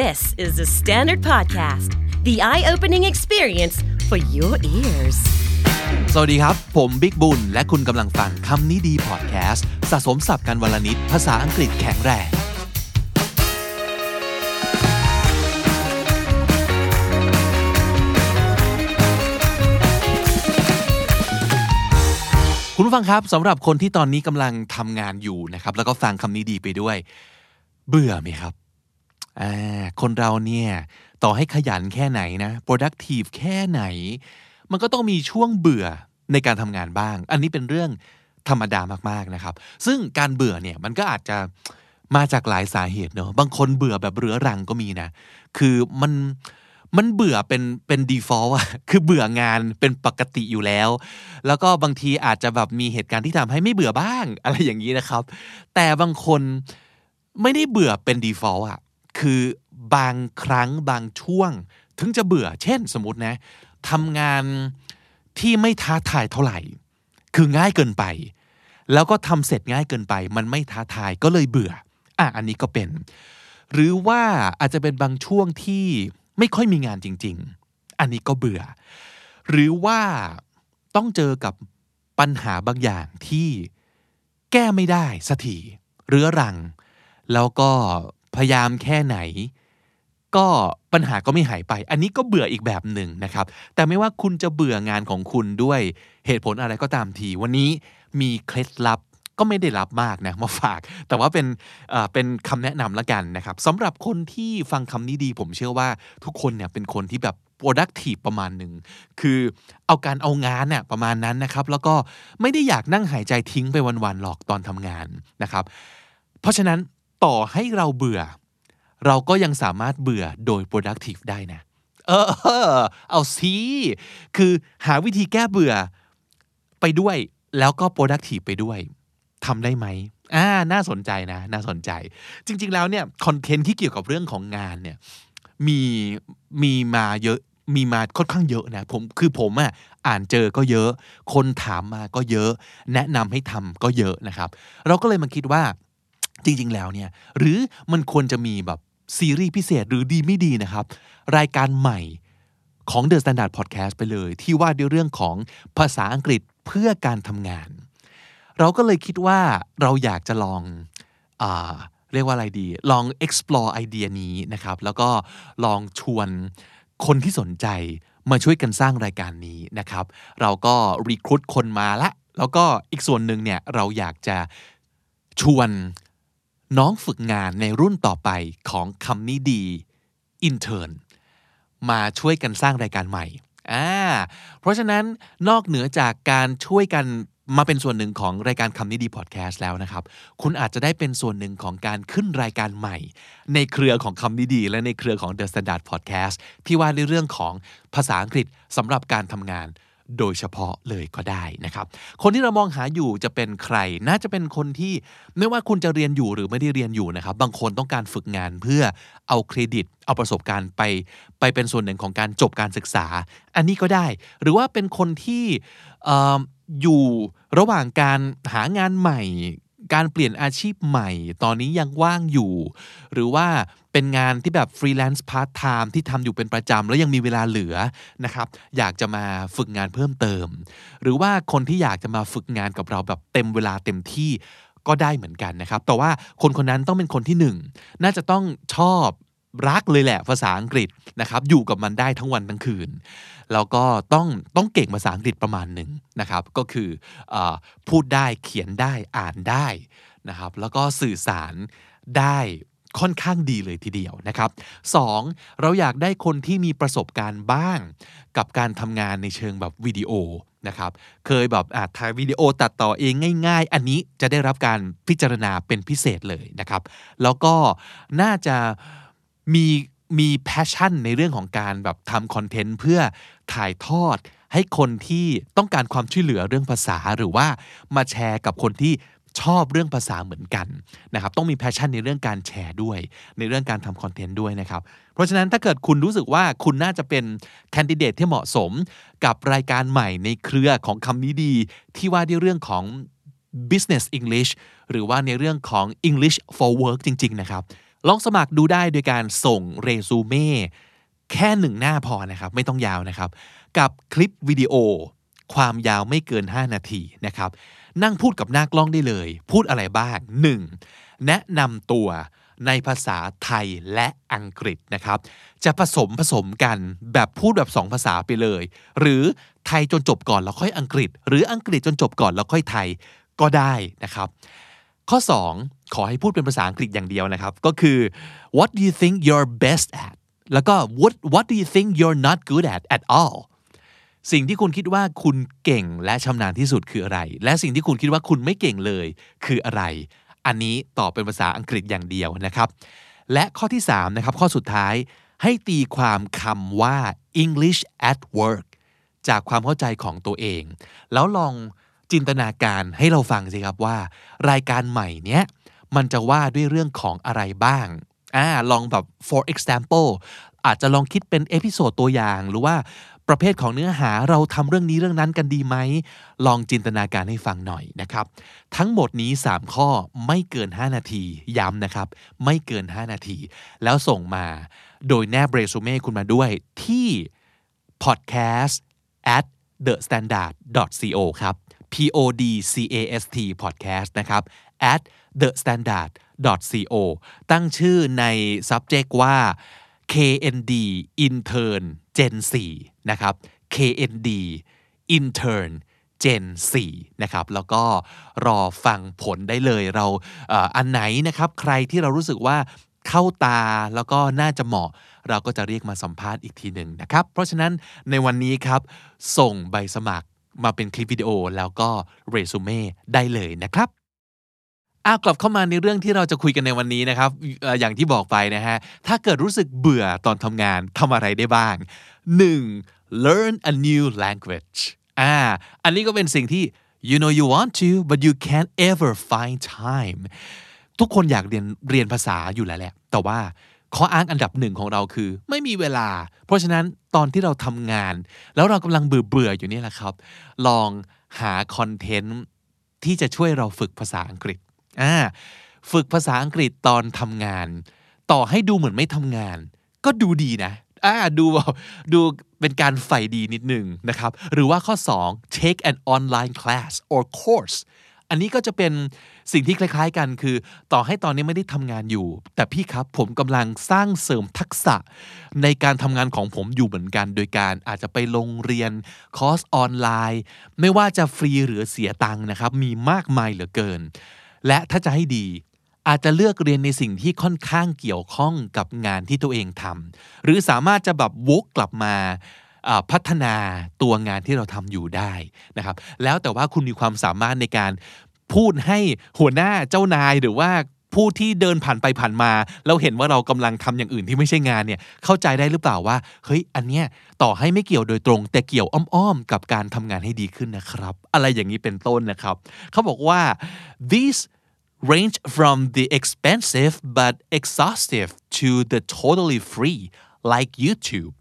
This is the Standard Podcast, the eye opening experience for your ears. สวัสดีครับ ผมบิ๊กบุญ และคุณกำลังฟังคำนี้ดีพอดแคสต์สะสมสับกันวลนิดภาษาอังกฤษแข็งแรง คุณผู้ฟังครับสำหรับคนที่ตอนนี้กำลังทำงานอยู่นะครับ แล้วก็ฟังคำนี้ดีไปด้วย เบื่อไหมครับ คนเราเนี่ยต่อให้ขยันแค่ไหนนะ productive แค่ไหน มันก็ต้องมีช่วงเบื่อในการทำงานบ้าง อันนี้เป็นเรื่องธรรมดามากๆนะครับ ซึ่งการเบื่อเนี่ยมันก็อาจจะมาจากหลายสาเหตุเนอะบางคนเบื่อแบบเรื้อรังก็มีนะ คือมันมันเบื่อเป็นเป็น default อะคือเบื่องานเป็นปกติอยู่แล้ว แล้วก็บางทีอาจจะแบบมีเหตุการณ์ที่ทำให้ไม่เบื่อบ้างอะไรอย่างนี้นะครับ แต่บางคนไม่ได้เบื่อเป็น default อะ คือบางครั้งบางช่วง ถึงจะเบื่อ เช่นสมมตินะทำงานที่ไม่ท้าทายเท่าไหร่ คือง่ายเกินไป แล้วก็ทำเสร็จง่ายเกินไป มันไม่ท้าทายก็เลยเบื่ออะอันนี้ก็เป็น หรือว่าอาจจะเป็นบางช่วงที่ไม่ค่อยมีงานจริง ๆ อันนี้ก็เบื่อ หรือว่าต้องเจอกับปัญหาบางอย่างที่แก้ไม่ได้สักทีเรื้อรัง แล้วก็ พยายามแค่ไหน ก็ปัญหาก็ไม่หายไป อันนี้ก็เบื่ออีกแบบหนึ่งนะครับ แต่ไม่ว่าคุณจะเบื่องานของคุณด้วยเหตุผลอะไรก็ตามที วันนี้มีเคล็ดลับก็ไม่ได้ลับมากนะมาฝาก แต่ว่าเป็นเอ่อเป็นคำแนะนำละกันนะครับสำหรับคนที่ฟังคำนี้ดี ผมเชื่อว่าทุกคนเนี่ยเป็นคนที่แบบ productive ประมาณหนึ่ง คือเอาการเอางานเนี่ยประมาณนั้นนะครับ แล้วก็ไม่ได้อยากนั่งหายใจทิ้งไปวันๆหรอกตอนทำงานนะครับ เพราะฉะนั้น ต่อให้เราเบื่อ เราก็ยังสามารถเบื่อโดย productive ได้นะ เออ เอาสิคือหาวิธีแก้เบื่อไปด้วยแล้วก็ productive ไปด้วยทำได้ไหมอ่า น่าสนใจนะ น่าสนใจ จริง ๆ แล้วเนี่ย คอนเทนต์ที่เกี่ยวกับเรื่องของงานเนี่ย มี มีมาเยอะ มีมาค่อนข้างเยอะนะ ผม คือผมอะ อ่านเจอก็เยอะ คนถามมาก็เยอะ แนะนำให้ทำก็เยอะนะครับ เราก็เลยมาคิดว่า จริงๆแล้วเนี่ยหรือมันควรจะมีแบบซีรีส์พิเศษหรือดีไม่ดีนะครับ รายการใหม่ของ The Standard Podcast ไปเลย ที่ว่าด้วยเรื่องของภาษาอังกฤษเพื่อการทำงาน เราก็เลยคิดว่าเราอยากจะลองอเรียกว่าอะไรดี ลอง explore ไอเดียนี้นะครับ แล้วก็ลองชวนคนที่สนใจมาช่วยกันสร้างรายการนี้นะครับ เราก็รีค r ู t คนมาละ แล้วก็อีกส่วนหนึ่งเนี่ยเราอยากจะชวน น้องฝึกงานในรุ่นต่อไปของคำนี้ดี intern มาช่วยกันสร้างรายการใหม่อ่าเพราะฉะนั้นนอกเหนือจากการช่วยกันมาเป็นส่วนหนึ่งของรายการคำนี้ดีพอดแคสต์แล้วนะครับ คุณอาจจะได้เป็นส่วนหนึ่งของการขึ้นรายการใหม่ ในเครือของคำนี้ดี และในเครือของ The Standard Podcast ที่ว่าในเรื่องของภาษาอังกฤษสำหรับการทำงาน โดยเฉพาะเลยก็ได้นะครับ คนที่เรามองหาอยู่จะเป็นใคร น่าจะเป็นคนที่ไม่ว่าคุณจะเรียนอยู่หรือไม่ได้เรียนอยู่นะครับ บางคนต้องการฝึกงานเพื่อเอาเครดิต เอาประสบการณ์ไป ไปเป็นส่วนหนึ่งของการจบการศึกษา อันนี้ก็ได้ หรือว่าเป็นคนที่อยู่ระหว่างการหางานใหม่ การเปลี่ยนอาชีพใหม่ ตอนนี้ยังว่างอยู่ หรือว่าเป็นงานที่แบบฟรีแลนซ์พาร์ทไทม์ที่ทำอยู่เป็นประจำแล้วยังมีเวลาเหลือนะครับ อยากจะมาฝึกงานเพิ่มเติม หรือว่าคนที่อยากจะมาฝึกงานกับเราแบบเต็มเวลาเต็มที่ก็ได้เหมือนกันนะครับ แต่ว่าคนคนนั้นต้องเป็นคนที่หนึ่งน่าจะต้องชอบรักเลยแหละภาษาอังกฤษนะครับ อยู่กับมันได้ทั้งวันทั้งคืน แล้วก็ต้องต้องเก่งภาษาอังกฤษประมาณหนึ่งนะครับ ก็คืออพูดได้เขียนได้อ่านได้นะครับ แล้วก็สื่อสารได้ค่อนข้างดีเลยทีเดียวนะครับสองเราอยากได้คนที่มีประสบการณ์บ้าง กับการทำงานในเชิงแบบวิดีโอนะครับ เคยแบบอาถ่ายวิดีโอตัดต่อเองง่าย ๆ อันนี้จะได้รับการพิจารณาเป็นพิเศษเลยนะครับ แล้วก็น่าจะมี มี passion ในเรื่องของการแบบทำคอนเทนต์เพื่อถ่ายทอดให้คนที่ต้องการความช่วยเหลือเรื่องภาษาหรือว่ามาแชร์กับคนที่ชอบเรื่องภาษาเหมือนกันนะครับ ต้องมี passion ในเรื่องการแชร์ด้วย ในเรื่องการทำคอนเทนต์ด้วยนะครับ เพราะฉะนั้นถ้าเกิดคุณรู้สึกว่าคุณน่าจะเป็นแคนดิเดตที่เหมาะสมกับรายการใหม่ในเครือของคำนี้ดี ที่ว่าด้วยเรื่องของ business English หรือว่าในเรื่องของ English for work จริง ๆ นะครับ ลองสมัครดูได้โดยการส่งเรซูเม่แค่หนึ่งหน้าพอนะครับ ไม่ต้องยาวนะครับ กับคลิปวิดีโอ ความยาวไม่เกิน 5 นาทีนะครับ นั่งพูดกับหน้ากล้องได้เลย พูดอะไรบ้าง 1. แนะนำตัวในภาษาไทยและอังกฤษนะครับ จะผสมผสมกันแบบพูดแบบสองภาษาไปเลย หรือไทยจนจบก่อนแล้วค่อยอังกฤษ หรืออังกฤษจนจบก่อนแล้วค่อยไทยก็ได้นะครับ ข้อ 2 ขอให้พูดเป็นภาษาอังกฤษอย่างเดียวนะครับ ก็คือ what do you think you're best at แล้วก็ what what do you think you're not good at at all สิ่งที่คุณคิดว่าคุณเก่งและชำนาญที่สุดคืออะไร และสิ่งที่คุณคิดว่าคุณไม่เก่งเลยคืออะไร อันนี้ตอบเป็นภาษาอังกฤษอย่างเดียวนะครับ และข้อที่3นะครับข้อสุดท้ายให้ตีความคำว่า English at work จากความเข้าใจของตัวเอง แล้วลอง จินตนาการให้เราฟังสิครับว่า รายการใหม่เนี้ยมันจะว่าด้วยเรื่องของอะไรบ้างอ่าลองแบบ for example อาจจะลองคิดเป็น episode ตัวอย่างหรือว่าประเภทของเนื้อหาเราทำเรื่องนี้เรื่องนั้นกันดีไหม ลองจินตนาการให้ฟังหน่อยนะครับ ทั้งหมดนี้ 3 ข้อไม่เกิน 5 นาที ย้ำนะครับ ไม่เกิน 5 นาที แล้วส่งมาโดยแนบเรซูเม่คุณมาด้วยที่ podcast at the standard co ครับ p o d c a s t podcast นะครับ at the standard co ตั้งชื่อใน subject ว่า KND intern Gen 4นะครับ KND intern Gen 4นะครับแล้วก็รอฟังผลได้เลยเราอันไหนนะครับ ใครที่เรารู้สึกว่าเข้าตาแล้วก็น่าจะเหมาะ เราก็จะเรียกมาสัมภาษณ์อีกทีหนึ่งนะครับ เพราะฉะนั้นในวันนี้ครับ ส่งใบสมัคร มาเป็นคลิปวิดีโอแล้วก็เรซูเม่ได้เลยนะครับอ้าวกลับเข้ามาในเรื่องที่เราจะคุยกันในวันนี้นะครับเอ่ออย่างที่บอกไปนะฮะ ถ้าเกิดรู้สึกเบื่อตอนทำงานทำอะไรได้บ้าง 1. learn a new language อ่า อันนี้ก็เป็นสิ่งที่ you know you want to but you can't ever find time ทุกคนอยากเรียนเรียนภาษาอยู่แล้วแหละ แต่ว่า ข้ออ้างอันดับหนึ่งของเราคือ ไม่มีเวลา เพราะฉะนั้นตอนที่เราทำงาน แล้วเรากำลังเบื่อเบื่อๆอยู่นี่แหละครับ ลองหาคอนเทนต์ที่จะช่วยเราฝึกภาษาอังกฤษอ่าฝึกภาษาอังกฤษตอนทำงาน ต่อให้ดูเหมือนไม่ทำงาน ก็ดูดีนะอ่าดูดูเป็นการใฝ่ดีนิดหนึ่งนะครับ หรือว่าข้อ 2 take an online class or course อันนี้ก็จะเป็น สิ่งที่คล้าย ๆ กันคือ ต่อให้ตอนนี้ไม่ได้ทำงานอยู่ แต่พี่ครับผมกำลังสร้างเสริมทักษะ ในการทำงานของผมอยู่เหมือนกัน โดยการอาจจะไปลงเรียนคอร์สออนไลน์ ไม่ว่าจะฟรีหรือเสียตังค์นะครับ มีมากมายเหลือเกิน และถ้าจะให้ดีอาจจะเลือกเรียนในสิ่งที่ค่อนข้างเกี่ยวข้องกับงานที่ตัวเองทำหรือสามารถจะแบบวกกลับมาพัฒนาตัวงานที่เราทำอยู่ได้นะครับ แล้วแต่ว่าคุณมีความสามารถในการ พูดให้หัวหน้าเจ้านายหรือว่าผู้ที่เดินผ่านไปผ่านมาแล้วเห็นว่าเรากำลังทำอย่างอื่นที่ไม่ใช่งานเนี่ยเข้าใจได้หรือเปล่าว่าเฮ้ยอันเนี้ยต่อให้ไม่เกี่ยวโดยตรง แต่เกี่ยวอ้อมๆกับการทำงานให้ดีขึ้นนะครับ อะไรอย่างนี้เป็นต้นนะครับ เขาบอกว่า these range from the expensive but exhaustive to the totally free like YouTube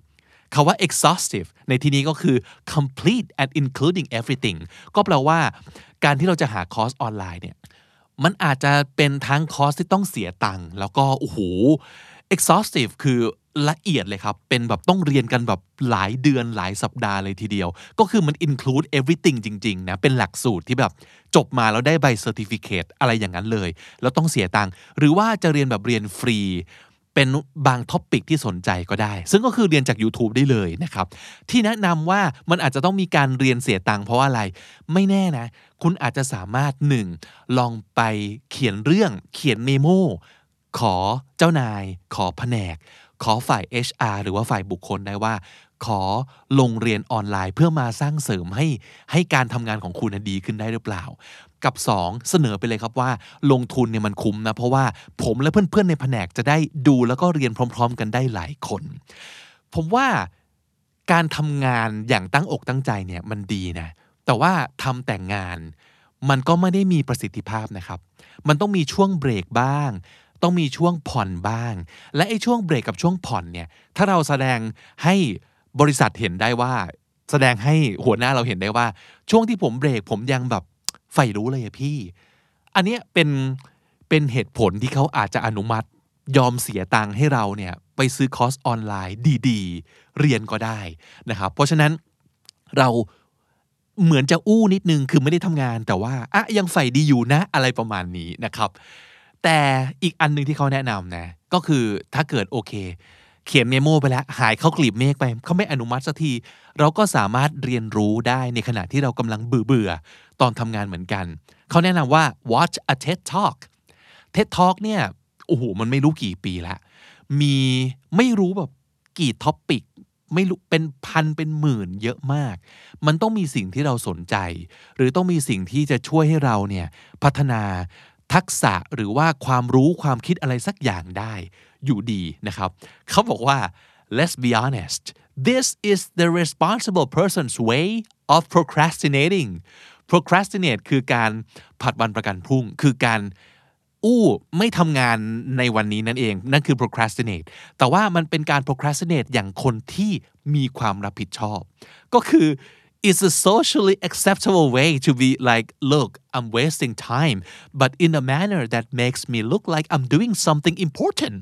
คาว่า exhaustive ในที่นี้ก็คือ complete and including everything ก็แปลว่า การที่เราจะหาคอร์สออนไลน์เนี่ย มันอาจจะเป็นทั้งคอร์สที่ต้องเสียตังค์แล้วก็โอ้โห exhaustive คือละเอียดเลยครับ เป็นแบบต้องเรียนกันแบบหลายเดือนหลายสัปดาห์เลยทีเดียว ก็คือมัน include everything จริง ๆ นะ เป็นหลักสูตรที่แบบจบมาแล้วได้ใบ certificate อะไรอย่างนั้นเลย แล้วต้องเสียตังค์ หรือว่าจะเรียนแบบเรียนฟรี เป็นบางท็อปิกที่สนใจก็ได้ ซึ่งก็คือเรียนจาก YouTube ได้เลยนะครับ ที่แนะนำว่ามันอาจจะต้องมีการเรียนเสียตังค์เพราะว่าอะไร ไม่แน่นะ คุณอาจจะสามารถหนึ่งลองไปเขียนเรื่องเขียนเมโมขอเจ้านาย ขอแผนก ขอฝ่าย HR หรือว่าฝ่ายบุคคลได้ว่า ขอลงเรียนออนไลน์เพื่อมาสร้างเสริมให้ให้การทำงานของคุณน่ะดีขึ้นได้หรือเปล่า กับ 2 เสนอไปเลยครับว่าลงทุนเนี่ยมันคุ้มนะ เพราะว่าผมและเพื่อนๆในแผนกจะได้ดูแล้วก็เรียนพร้อม ๆ กันได้หลายคน ผมว่าการทำงานอย่างตั้งอกตั้งใจเนี่ยมันดีนะ แต่ว่าทำแต่งงาน มันก็ไม่ได้มีประสิทธิภาพนะครับ มันต้องมีช่วงเบรกบ้าง ต้องมีช่วงผ่อนบ้าง และไอ้ช่วงเบรกกับช่วงผ่อนเนี่ย ถ้าเราแสดงให้บริษัทเห็นได้ว่า แสดงให้หัวหน้าเราเห็นได้ว่า ช่วงที่ผมเบรกผมยังแบบ ใฝ่รู้เลยอะพี่ อันเนี้ยเป็นเป็นเหตุผลที่เขาอาจจะอนุมัติ ยอมเสียตังค์ให้เราเนี่ยไปซื้อคอร์สออนไลน์ดีๆ เรียนก็ได้นะครับ เพราะฉะนั้นเราเหมือนจะอู้นิดนึงคือไม่ได้ทำงาน แต่ว่าอะยังใฝ่ดีอยู่นะอะไรประมาณนี้นะครับ แต่อีกอันหนึ่งที่เขาแนะนำนะก็คือถ้าเกิดโอเค ขียนเมโมไปแล้วหายเข้ากลีบเมฆไปเขาไม่อนุมัติสักที เราก็สามารถเรียนรู้ได้ในขณะที่เรากำลังเบื่อเบื่อตอนทำงานเหมือนกัน เขาแนะนำว่า watch a TED Talk TED Talk เนี่ยโอ้โหมันไม่รู้กี่ปีละมีไม่รู้แบบกี่ท็อปปิกไม่รู้เป็นพันเป็นหมื่นเยอะมาก มันต้องมีสิ่งที่เราสนใจ หรือต้องมีสิ่งที่จะช่วยให้เราเนี่ยพัฒนาทักษะหรือว่าความรู้ความคิดอะไรสักอย่างได้ อยู่ดีนะครับเขาบอกว่า let's be honest this is the responsible person's way of procrastinating procrastinate คือการผัดวันประกันพรุ่ง คือการอู้ไม่ทำงานในวันนี้นั่นเอง นั่นคือ procrastinate แต่ว่ามันเป็นการ procrastinate อย่างคนที่มีความรับผิดชอบ ก็คือ it's a socially acceptable way to be like look I'm wasting time but in a manner that makes me look like I'm doing something important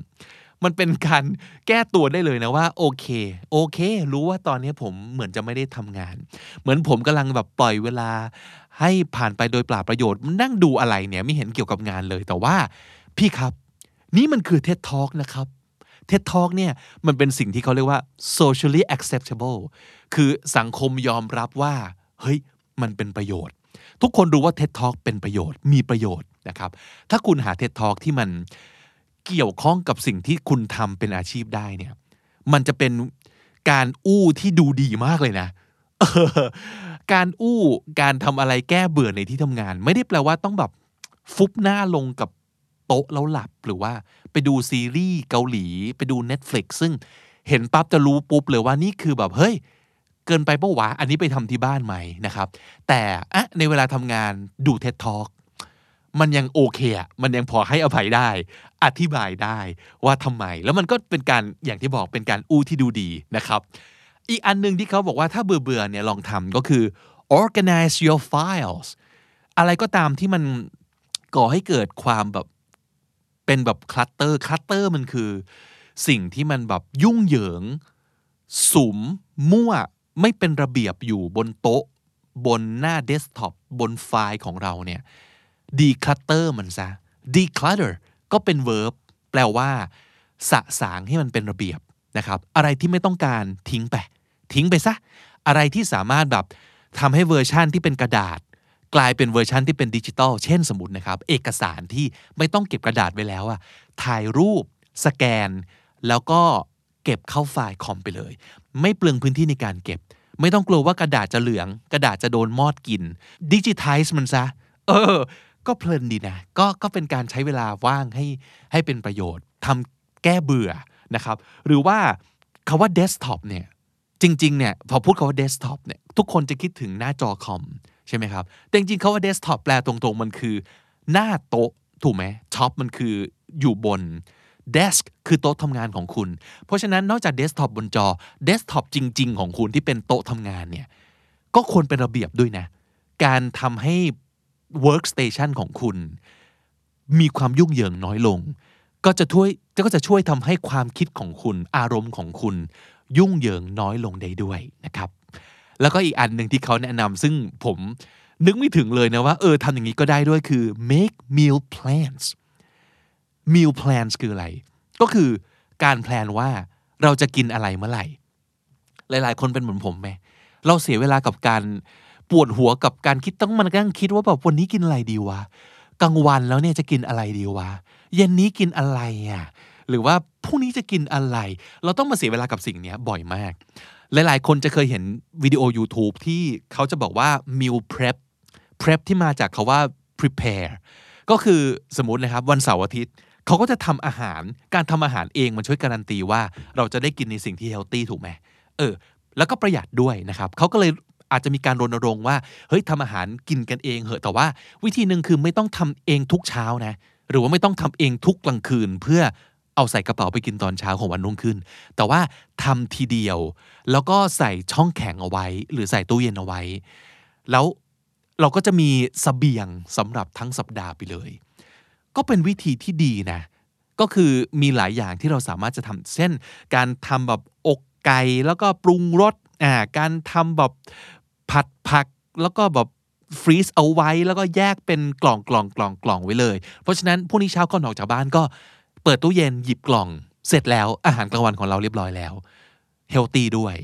มันเป็นการแก้ตัวได้เลยนะว่าโอเคโอเค รู้ว่าตอนนี้ผมเหมือนจะไม่ได้ทำงาน เหมือนผมกำลังแบบปล่อยเวลา ให้ผ่านไปโดยปล่าประโยชน์นั่งดูอะไรเนี่ยไม่เห็นเกี่ยวกับงานเลยแต่ว่า พี่ครับ นี่มันคือ TED Talk นะครับ TED Talk เนี่ยมันเป็นสิ่งที่เขาเรียกว่า socially acceptable คือสังคมยอมรับว่า เฮ้ย มันเป็นประโยชน์ ทุกคนรู้ว่า TED Talk เป็นประโยชน์มีประโยชน์นะครับ ถ้าคุณหา TED Talk ที่มันเกี่ยวข้องกับสิ่งที่คุณทำเป็นอาชีพได้เนี่ยมันจะเป็นการอู้ที่ดูดีมากเลยนะการอู้การทำอะไรแก้เบื่อในที่ทำงาน ไม่ได้แปลว่าต้องแบบฟุบหน้าลงกับโต๊ะแล้วหลับหรือว่า ไปดูซีรีส์เกาหลี ไปดู Netflix ซึ่งเห็นปั๊บจะรู้ปุ๊บเลยว่านี่คือแบบเฮ้ยเกินไปปะวะอันนี้ไปทำที่บ้านไหมนะครับ แต่อะในเวลาทำงานดูเท็ d ท a l k มันยังโอเคอะมันยังพอให้อภัยได้ อธิบายได้ว่าทำไม แล้วมันก็เป็นการอย่างที่บอกเป็นการอู้ที่ดูดีนะครับ อีกอันหนึ่งที่เขาบอกว่าถ้าเบื่อเบื่อเนี่ยลองทำก็คือ organize your files อะไรก็ตามที่มันก่อให้เกิดความแบบ เป็นแบบ clutter clutter มันคือ สิ่งที่มันแบบยุ่งเหยิง สุมมั่วไม่เป็นระเบียบอยู่บนโต๊ะ บนหน้าเดสก์ท็อปบนไฟล์ของเราเนี่ย declutter มันซะ declutter ก็เป็น verb แปลว่า สะสางให้มันเป็นระเบียบนะครับ อะไรที่ไม่ต้องการทิ้งไป ทิ้งไปซะ อะไรที่สามารถแบบทำให้เวอร์ชั่นที่เป็นกระดาษ กลายเป็นเวอร์ชันที่เป็นดิจิตอลเช่นสมมตินะครับ เอกสารที่ไม่ต้องเก็บกระดาษไว้แล้วอะถ่ายรูป สแกน แล้วก็เก็บเข้าไฟล์คอมไปเลย ไม่เปลืองพื้นที่ในการเก็บ ไม่ต้องกลัวว่ากระดาษจะเหลือง กระดาษจะโดนมอดกินดิจิทัลมันซะ เออ ก็เพลินดีนะ ก็ก็เป็นการใช้เวลาว่างให้ให้เป็นประโยชน์ทำแก้เบื่อนะครับ หรือว่าคำว่าเดสก์ท็อปเนี่ยจริงๆเนี่ยพอพูดคำว่าเดสก์ท็อปเนี่ยทุกคนจะคิดถึงหน้าจอคอม ใช่ไหมครับ แต่จริงๆคำว่าเดสก์ท็อปแปลตรงๆ มันคือ หน้าโต๊ะถูกไหม top มันคืออยู่บน desk คือโต๊ะทำงานของคุณ เพราะฉะนั้นนอกจากเดสก์ท็อปบนจอเดสก์ท็อปจริง ๆ ของคุณที่เป็นโต๊ะทำงานเนี่ยก็ควรเป็นระเบียบด้วยนะ การทำให้ workstation ของคุณ มีความยุ่งเหยิงน้อยลง ก็จะช่วยก็จะช่วยทำให้ความคิดของคุณ อารมณ์ของคุณ ยุ่งเหยิงน้อยลงได้ด้วยนะครับ แล้วก็อีกอันหนึ่งที่เขาแนะนำซึ่งผมนึกไม่ถึงเลยนะว่าเออทำอย่างนี้ก็ได้ด้วยคือ make meal plans meal plans คืออะไร ก็คือการแพลนว่าเราจะกินอะไรเมื่อไหร่ หลาย ๆ คนเป็นเหมือนผมไหมเราเสียเวลากับการปวดหัวกับการคิดต้องมันนั่งคิดว่าแบบวันนี้กินอะไรดีวะกลางวันแล้วเนี่ยจะกินอะไรดีวะเย็นนี้กินอะไรอะหรือว่าพรุ่งนี้จะกินอะไร เราต้องมาเสียเวลากับสิ่งนี้บ่อยมาก หลายๆ คนจะเคยเห็นวิดีโอ YouTube ที่เขาจะบอกว่า meal prep prep ที่มาจากคาว่า prepare ก็คือสมมตินะครับวันเสาร์อาทิตย์เขาก็จะทำอาหาร การทำอาหารเองมันช่วยการันตีว่าเราจะได้กินในสิ่งที่เฮลตี้ถูกไหมเออ แล้วก็ประหยัดด้วยนะครับเขาก็เลยอาจจะมีการรณรงค์ว่าเฮ้ยทำอาหารกินกันเองเหอะแต่ว่าวิธีหนึ่งคือไม่ต้องทำเองทุกเช้านะหรือว่าไม่ต้องทำเองทุกกลางคืนเพื่อ เอาใส่กระเป๋าไปกินตอนเช้าของวันรุ่งขึ้น แต่ว่าทำทีเดียว แล้วก็ใส่ช่องแข็งเอาไว้ หรือใส่ตู้เย็นเอาไว้ แล้วเราก็จะมีสเสบียงสำหรับทั้งสัปดาห์ไปเลย ก็เป็นวิธีที่ดีนะ ก็คือมีหลายอย่างที่เราสามารถจะทำเช่น การทำแบบอกไก่แล้วก็ปรุงรสอ่าการทำแบบผัดผักแล้วก็แบบฟรีซเอาไว้แล้วก็แยกเป็นกล่องกล่องกล่องกล่องไว้เลย เพราะฉะนั้นพรุ่งนี้เช้าก่อนออกจากบ้านก็ เปิดตู้เย็นหยิบกล่อง เสร็จแล้วอาหารกลางวันของเราเรียบร้อยแล้วเฮลตี้ด้วย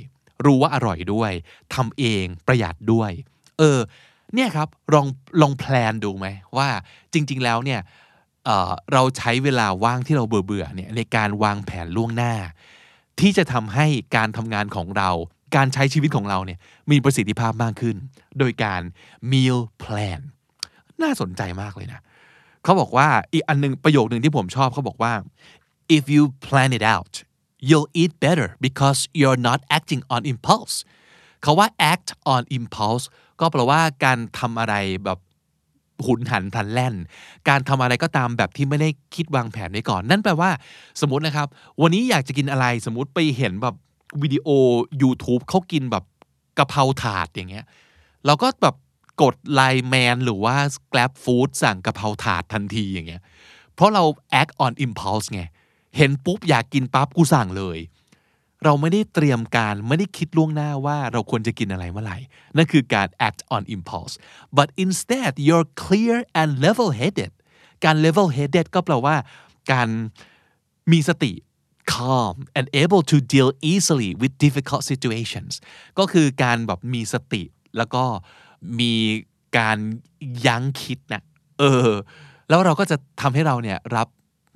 รู้ว่าอร่อยด้วยทำเองประหยัดด้วย เออ เนี่ยครับลองลองแพลนดูไหมว่าจริง ๆ แล้วเนี่ยเเราใช้เวลาว่างที่เราเบื่อๆเนี่ยในการวางแผนล่วงหน้า ที่จะทำให้การทำงานของเรา การใช้ชีวิตของเราเนี่ยมีประสิทธิภาพมากขึ้น โดยการ meal plan น่าสนใจมากเลยนะ เขาบอกว่าอีกอันนึงประโยคหนึ่งที่ผมชอบเขาบอกว่า if you plan it out you'll eat better because you're not acting on impulse เขาว่า act on impulse ก็แปลว่าการทำอะไรแบบหุนหันทันแล่น การทำอะไรก็ตามแบบที่ไม่ได้คิดวางแผนไว้ก่อน นั่นแปลว่าสมมตินะครับ วันนี้อยากจะกินอะไรสมมติไปเห็นแบบวิดีโอ YouTube เขากินแบบกะเพราถาดอย่างเงี้ย เราก็แบบ กดไลน์แมนหรือว่า Grab Food สั่งกะเพราถาดทันทีอย่างเงี้ย เพราะเรา act on impulse ไง เห็นปุ๊บอยากกินปั๊บกูสั่งเลย เราไม่ได้เตรียมการไม่ได้คิดล่วงหน้าว่าเราควรจะกินอะไรเมื่อไหร่ นั่นคือการ act on impulse but instead you're clear and level headed การ level headed ก็แปลว่าการมีสติ calm and able to deal easily with difficult situations ก็คือการแบบมีสติแล้วก็ มีการยั้งคิดนะเออ แล้วเราก็จะทำให้เราเนี่ยรับ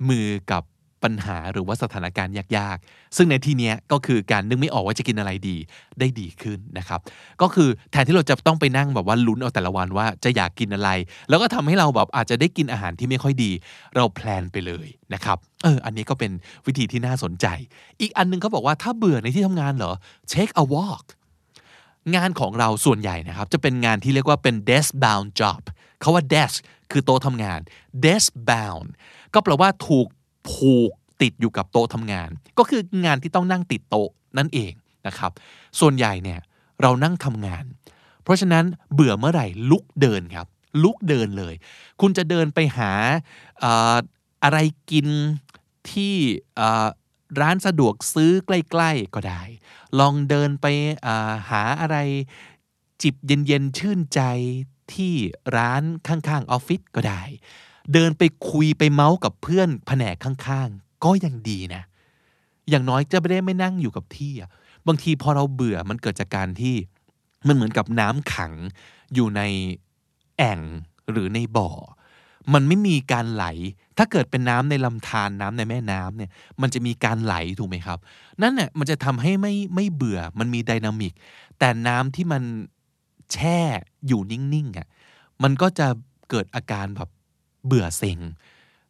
มือกับปัญหาหรือว่าสถานการณ์ยากๆ ซึ่งในที่นี้ก็คือการนึกไม่ออกว่าจะกินอะไรดีได้ดีขึ้นนะครับ ก็คือแทนที่เราจะต้องไปนั่งแบบว่าลุ้นเอาแต่ละวันว่าจะอยากกินอะไร แล้วก็ทำให้เราแบบอาจจะได้กินอาหารที่ไม่ค่อยดี เราแพลนไปเลยนะครับ เออ อันนี้ก็เป็นวิธีที่น่าสนใจ อีกอันนึงเขาบอกว่าถ้าเบื่อในที่ทำงานเหรอ take a walk งานของเราส่วนใหญ่นะครับ จะเป็นงานที่เรียกว่าเป็น desk bound job เขาว่า desk คือโต๊ะทำงาน desk bound ก็แปลว่าถูกผูกติดอยู่กับโต๊ะทำงาน ก็คืองานที่ต้องนั่งติดโต๊ะนั่นเองนะครับ ส่วนใหญ่เนี่ยเรานั่งทำงาน เพราะฉะนั้นเบื่อเมื่อไหร่ลุกเดินครับ ลุกเดินเลย คุณจะเดินไปหาอะไรกินที่ ร้านสะดวกซื้อใกล้ ๆ ก็ได้ ลองเดินไปหาอะไรจิบเย็น ๆ ชื่นใจที่ร้านข้างๆออฟฟิศก็ได้ เดินไปคุยไปเมาส์กับเพื่อนแผนกข้างๆ ก็ยังดีนะ อย่างน้อยจะไม่ได้ไม่นั่งอยู่กับที่บางทีพอเราเบื่อมันเกิดจากการที่มันเหมือนกับน้ำขังอยู่ในแอ่งหรือในบ่อ มันไม่มีการไหล ถ้าเกิดเป็นน้ำในลำธารน้ำในแม่น้ำเนี่ย มันจะมีการไหลถูกไหมครับ นั่นเนี่ยมันจะทำให้ไม่ไม่เบื่อ มันมีไดนามิก แต่น้ำที่มันแช่อยู่นิ่งๆอะ มันก็จะเกิดอาการแบบเบื่อเซ็ง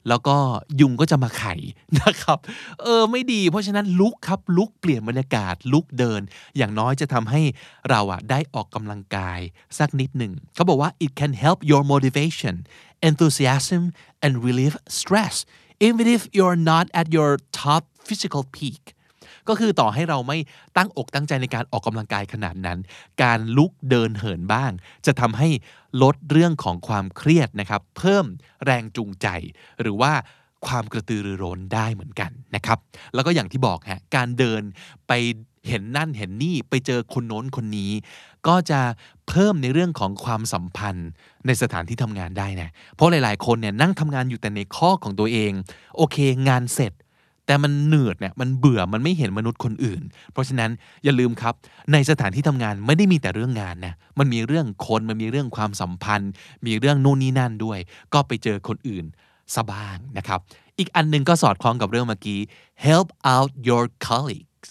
แล้วก็ยุงก็จะมาไข่นะครับ เออไม่ดี เพราะฉะนั้นลุกครับลุกเปลี่ยนบรรยากาศลุกเดิน อย่างน้อยจะทำให้เราอะได้ออกกำลังกายสักนิดหนึ่งเขาบอกว่า it can help your motivation enthusiasm and relieve stress even if you're not at your top physical peak ก็คือต่อให้เราไม่ตั้งอกตั้งใจในการออกกำลังกายขนาดนั้น การลุกเดินเหินบ้าง จะทำให้ลดเรื่องของความเครียดนะครับ เพิ่มแรงจูงใจ หรือว่าความกระตือรือร้นได้เหมือนกันนะครับ แล้วก็อย่างที่บอกฮะการเดินไปเห็นนั่นเห็นนี่ไปเจอคนโน้นคนนี้ ก็จะเพิ่มในเรื่องของความสัมพันธ์ในสถานที่ทำงานได้นะเพราะหลาย ๆ คนเนี่ยนั่งทำงานอยู่แต่ในข้อของตัวเอง โอเค งานเสร็จ แต่มันเหนื่อยเนี่ยมันเบื่อมันไม่เห็นมนุษย์คนอื่น เพราะฉะนั้นอย่าลืมครับ ในสถานที่ทำงานไม่ได้มีแต่เรื่องงานนะมันมีเรื่องคนมันมีเรื่องความสัมพันธ์ มีเรื่องนู่นนี่นั่นด้วย ก็ไปเจอคนอื่นสบ้างนะครับ อีกอันนึงก็สอดคล้องกับเรื่องเมื่อกี้ help out your colleagues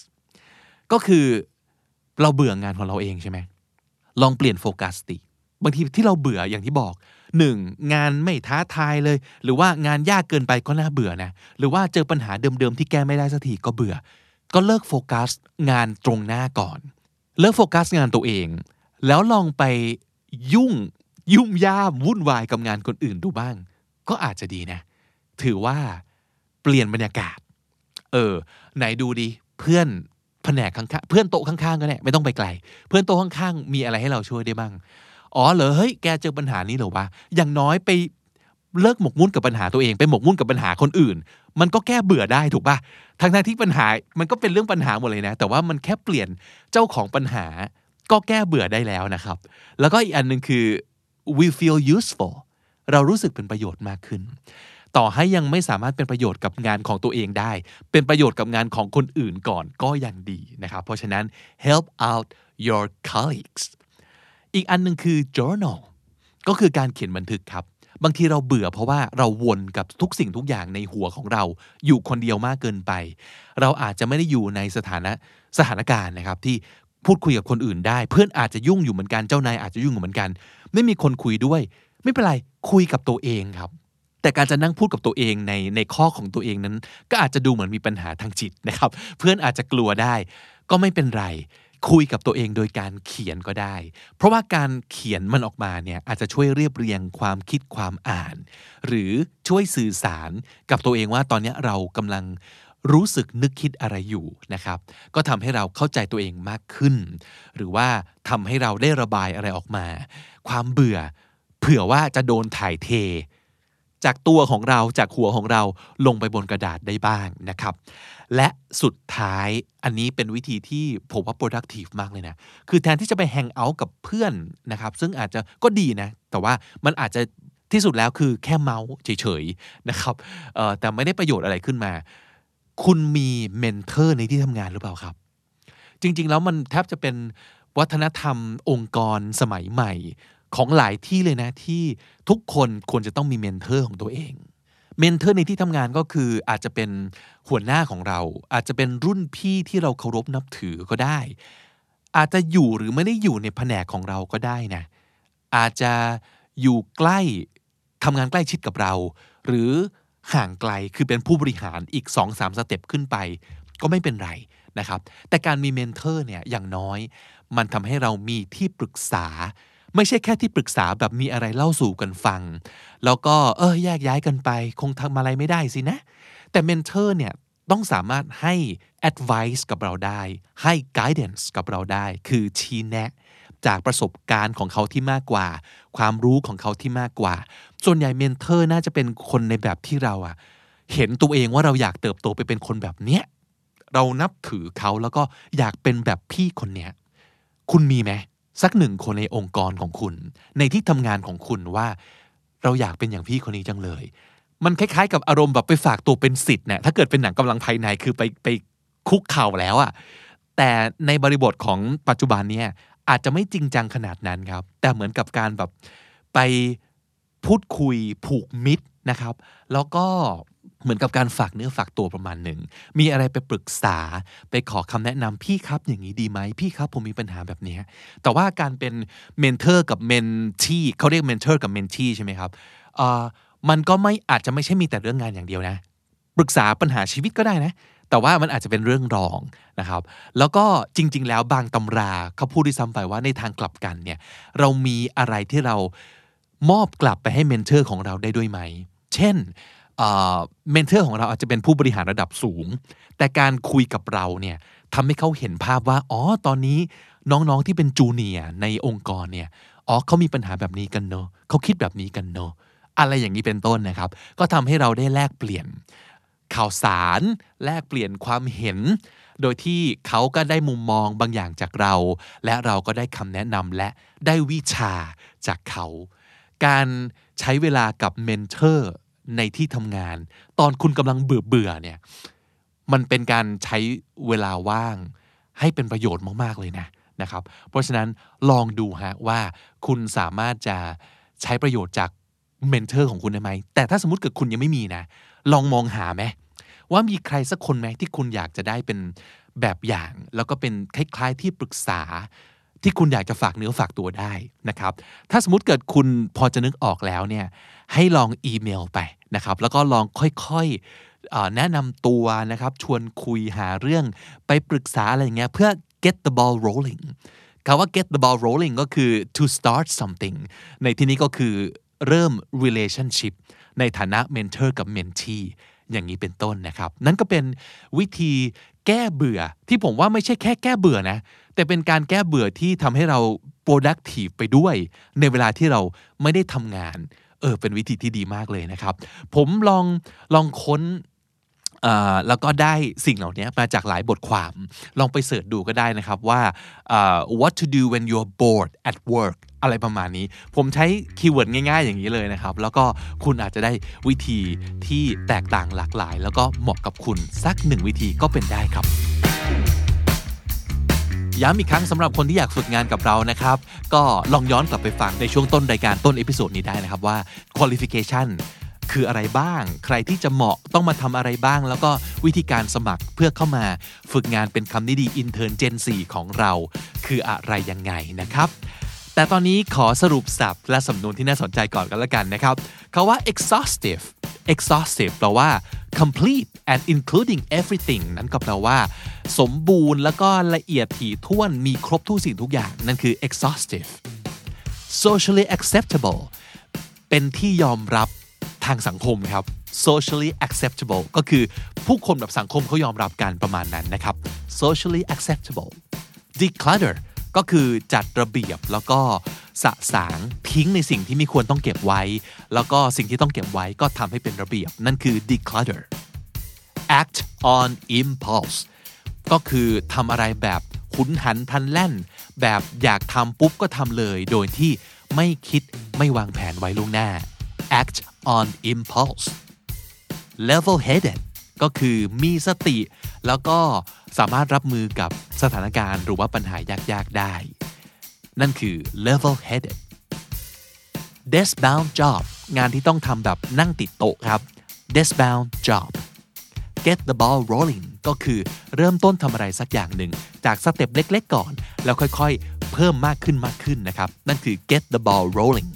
ก็คือเราเบื่องานของเราเองใช่ไหมลองเปลี่ยนโฟกัสติบางทีที่เราเบื่ออย่างที่บอก หนึ่งงานไม่ท้าทายเลย หรือว่างานยากเกินไปก็น่าเบื่อนะหรือว่าเจอปัญหาเดิมๆที่แก้ไม่ได้สักทีก็เบื่อ ก็เลิกโฟกัสงานตรงหน้าก่อน เลิกโฟกัสงานตัวเอง แล้วลองไปยุ่งยุ่มย่ามวุ่นวายกับงานคนอื่นดูบ้าง ก็อาจจะดีนะ ถือว่าเปลี่ยนบรรยากาศ เออ ไหนดูดีเพื่อนแผนกข้างๆเพื่อนโต๊ะข้างๆก็เนี่ยไม่ต้องไปไกล เพื่อนโต๊ะข้างๆมีอะไรให้เราช่วยได้บ้าง อ๋อเหรอเฮ้ยแกเจอปัญหานี้เหรอวะอย่างน้อยไปเลิกหมกมุ่นกับปัญหาตัวเองไปหมกมุ่นกับปัญหาคนอื่น มันก็แก้เบื่อได้ถูกปะทั้งทที่ปัญหามันก็เป็นเรื่องปัญหาหมดเลยนะ แต่ว่ามันแค่เปลี่ยนเจ้าของปัญหา ก็แก้เบื่อได้แล้วนะครับ แล้วก็อีกอันหนึ่งคือ we feel useful เรารู้สึกเป็นประโยชน์มากขึ้น ต่อให้ยังไม่สามารถเป็นประโยชน์กับงานของตัวเองได้ เป็นประโยชน์กับงานของคนอื่นก่อนก็ยังดีนะครับ เพราะฉะนั้น help out your colleagues อีกอันหนึ่งคือ journal ก็คือการเขียนบันทึกครับ บางทีเราเบื่อเพราะว่าเราวนกับทุกสิ่งทุกอย่างในหัวของเรา อยู่คนเดียวมากเกินไป เราอาจจะไม่ได้อยู่ในสถานะสถานการณ์นะครับที่พูดคุยกับคนอื่นได้ เพื่อนอาจจะยุ่งอยู่เหมือนกันเจ้านายอาจจะยุ่งอยู่เหมือนกัน ไม่มีคนคุยด้วย ไม่เป็นไรคุยกับตัวเองครับ แต่การจะนั่งพูดกับตัวเองในในข้อของตัวเองนั้น ก็อาจจะดูเหมือนมีปัญหาทางจิตนะครับ เพื่อนอาจจะกลัวได้ ก็ไม่เป็นไร คุยกับตัวเองโดยการเขียนก็ได้ เพราะว่าการเขียนมันออกมาเนี่ยอาจจะช่วยเรียบเรียงความคิดความอ่าน หรือช่วยสื่อสารกับตัวเองว่าตอนนี้เรากำลังรู้สึกนึกคิดอะไรอยู่นะครับ ก็ทำให้เราเข้าใจตัวเองมากขึ้น หรือว่าทำให้เราได้ระบายอะไรออกมา ความเบื่อ เผื่อว่าจะโดนถ่ายเท จากตัวของเราจากหัวของเราลงไปบนกระดาษได้บ้างนะครับ และสุดท้ายอันนี้เป็นวิธีที่ผมว่า productive มากเลยนะ คือแทนที่จะไปแฮงเอาท์กับเพื่อนนะครับ ซึ่งอาจจะก็ดีนะ แต่ว่ามันอาจจะที่สุดแล้วคือแค่เมาท์เฉยๆนะครับแต่ไม่ได้ประโยชน์อะไรขึ้นมา คุณมี mentor ในที่ทำงานหรือเปล่าครับ จริง ๆ แล้วมันแทบจะเป็นวัฒนธรรมองค์กรสมัยใหม่ ของหลายที่เลยนะที่ทุกคนควรจะต้องมี mentor ของตัวเอง mentor ในที่ทำงานก็คืออาจจะเป็นหัวหน้าของเรา อาจจะเป็นรุ่นพี่ที่เราเคารพนับถือก็ได้ อาจจะอยู่หรือไม่ได้อยู่ในแผนกของเราก็ได้นะ อาจจะอยู่ใกล้ทำงานใกล้ชิดกับเรา หรือห่างไกลคือเป็นผู้บริหารอีก 2-3 สเต็ปขึ้นไป ก็ไม่เป็นไรนะครับ แต่การมี mentor เนี่ยอย่างน้อย มันทำให้เรามีที่ปรึกษา ไม่ใช่แค่ที่ปรึกษาแบบมีอะไรเล่าสู่กันฟัง แล้วก็เออแยกย้ายกันไป คงทำอะไรไม่ได้สินะ แต่ mentor เนี่ยต้องสามารถให้ advice กับเราได้ ให้ guidance กับเราได้ คือชี้แนะ จากประสบการณ์ของเขาที่มากกว่า ความรู้ของเขาที่มากกว่า ส่วนใหญ่เมนเทอร์น่าจะเป็นคนในแบบที่เราอะเห็นตัวเองว่าเราอยากเติบโตไปเป็นคนแบบเนี้ยเรานับถือเขาแล้วก็อยากเป็นแบบพี่คนเนี้ย คุณมีไหม สักหนึ่งคนในองค์กรของคุณ ในที่ทำงานของคุณว่า เราอยากเป็นอย่างพี่คนนี้จังเลย มันคล้ายๆ กับอารมณ์แบบไปฝากตัวเป็นสิทธิ์เนี่ยถ้าเกิดเป็นหนังกำลังภายในคือไปไปคุกเข่าแล้วอะแต่ในบริบทของปัจจุบันเนี่ยอาจจะไม่จริงจังขนาดนั้นครับ แต่เหมือนกับการแบบไปพูดคุยผูกมิตรนะครับ แล้วก็ เหมือนกับการฝากเนื้อฝากตัวประมาณหนึ่ง มีอะไรไปปรึกษา ไปขอคำแนะนำพี่ครับอย่างนี้ดีไหมพี่ครับผมมีปัญหาแบบนี้ แต่ว่าการเป็นเมนเทอร์กับเมนที่เขาเรียก mentor กับ mentee ใช่ไหมครับมันก็ไม่อาจจะไม่ใช่มีแต่เรื่องงานอย่างเดียวนะ ปรึกษาปัญหาชีวิตก็ได้นะ แต่ว่ามันอาจจะเป็นเรื่องรองนะครับ แล้วก็จริง ๆ แล้วบางตำราเขาพูดด้วยซ้ำไปว่าในทางกลับกันเนี่ย เรามีอะไรที่เรามอบกลับไปให้ mentor ของเราได้ด้วยไหม เช่น mentor ของเราอาจจะเป็นผู้บริหารระดับสูง แต่การคุยกับเราเนี่ยทำให้เขาเห็นภาพว่า อ๋อ ตอนนี้น้องๆที่เป็นจูเนียในองค์กรเนี่ย อ๋อเขามีปัญหาแบบนี้กันเนาะเขาคิดแบบนี้กันเนาะอะไรอย่างนี้เป็นต้นนะครับ ก็ทำให้เราได้แลกเปลี่ยนข่าวสาร แลกเปลี่ยนความเห็น โดยที่เขาก็ได้มุมมองบางอย่างจากเรา และเราก็ได้คำแนะนำและได้วิชาจากเขา การใช้เวลากับเมนเทอร์ ในที่ทำงาน ตอนคุณกำลังเบื่อเบื่อเนี่ยมันเป็นการใช้เวลาว่างให้เป็นประโยชน์มาก ๆ เลยนะนะครับ เพราะฉะนั้นลองดูฮะว่าคุณสามารถจะใช้ประโยชน์จากเมนเทอร์ของคุณได้ไหม แต่ถ้าสมมติเกิดคุณยังไม่มีนะ ลองมองหาไหมว่ามีใครสักคนไหมที่คุณอยากจะได้เป็นแบบอย่าง แล้วก็เป็นคล้ายๆที่ปรึกษาที่คุณอยากจะฝากเนื้อฝากตัวได้นะครับ ถ้าสมมติเกิดคุณพอจะนึกออกแล้วเนี่ยให้ลองอีเมลไป นะครับ แล้วก็ลองค่อยๆแนะนำตัวนะครับ ชวนคุยหาเรื่องไปปรึกษาอะไรอย่างเงี้ยเพื่อ get the ball rolling คำว่า get the ball rolling ก็คือ to start something ในที่นี้ก็คือเริ่ม relationship ในฐานะ mentor กับ mentee อย่างนี้เป็นต้นนะครับ นั่นก็เป็นวิธีแก้เบื่อที่ผมว่าไม่ใช่แค่แก้เบื่อนะ แต่เป็นการแก้เบื่อที่ทำให้เรา productive ไปด้วย ในเวลาที่เราไม่ได้ทำงาน เออเป็นวิธีที่ดีมากเลยนะครับ ผมลองลองค้นอ่าแล้วก็ได้สิ่งเหล่านี้มาจากหลายบทความ ลองไปเสิร์ชดูก็ได้นะครับว่าอ่า what to do when you're bored at work อะไรประมาณนี้ ผมใช้คีย์เวิร์ดง่ายๆ อย่างนี้เลยนะครับ แล้วก็คุณอาจจะได้วิธีที่แตกต่างหลากหลาย แล้วก็เหมาะกับคุณสักหนึ่งวิธีก็เป็นได้ครับ ย้ำอีกครั้งสำหรับคนที่อยากฝึกงานกับเรานะครับ ก็ลองย้อนกลับไปฟังในช่วงต้นรายการต้น episode นี้ได้นะครับว่า qualification คืออะไรบ้าง ใครที่จะเหมาะต้องมาทำอะไรบ้าง แล้วก็วิธีการสมัครเพื่อเข้ามาฝึกงานเป็นคำนี้ดี intern Gen 4ของเรา คืออะไรยังไงนะครับ แต่ตอนนี้ขอสรุปศัพท์และสำนวนที่น่าสนใจก่อนกันละกันนะครับคำว่า exhaustive exhaustive แปลว่า complete and including everything นั่นก็แปลว่า สมบูรณ์แล้วก็ละเอียดถี่ถ้วนมีครบทุกสิ่งทุกอย่าง นั่นคือ exhaustive socially acceptable เป็นที่ยอมรับทางสังคมครับ socially acceptable ก็คือผู้คนแบบสังคมเขายอมรับกันประมาณนั้นนะครับ socially acceptable declutter ก็คือจัดระเบียบแล้วก็สะสางทิ้งในสิ่งที่ไม่ควรต้องเก็บไว้ แล้วก็สิ่งที่ต้องเก็บไว้ก็ทำให้เป็นระเบียบ นั่นคือ declutter act on impulse ก็คือทำอะไรแบบหุนหันพลันแล่น แบบอยากทำปุ๊บก็ทำเลย โดยที่ไม่คิดไม่วางแผนไว้ล่วงหน้า act on impulse level headed ก็คือมีสติ แล้วก็สามารถรับมือกับสถานการณ์หรือว่าปัญหายากๆได้ นั่นคือ level headed desk bound job งานที่ต้องทำแบบนั่งติดโต๊ะครับ desk bound job get the ball rolling ก็คือเริ่มต้นทำอะไรสักอย่างหนึ่ง จากสเต็ปเล็กๆก่อน แล้วค่อยๆ เพิ่มมากขึ้นมากขึ้นนะครับ นั่นคือ get the ball rolling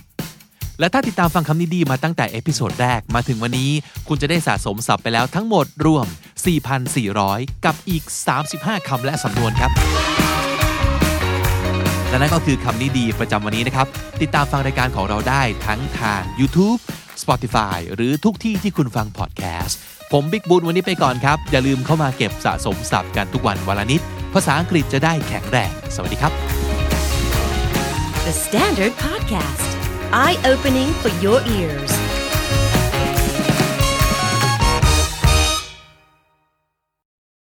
และถ้าติดตามฟังคำนี้ดีมาตั้งแต่ episode แรกมาถึงวันนี้ คุณจะได้สะสมศัพท์ไปแล้วทั้งหมดรวม 4,400 กับอีก 35 คำและสำนวนครับ และนั่นก็คือคำนี้ดีประจำวันนี้นะครับ ติดตามฟังรายการของเราได้ทั้งทาง YouTube Spotify หรือทุกที่ที่คุณฟังพอดแคสต์ ผมบิ๊กบุญวันนี้ไปก่อนครับ อย่าลืมเข้ามาเก็บสะสมศัพท์กันทุกวันวันละนิด ภาษาอังกฤษจะได้แข็งแรง สวัสดีครับ The Standard Podcast, eye opening for your ears.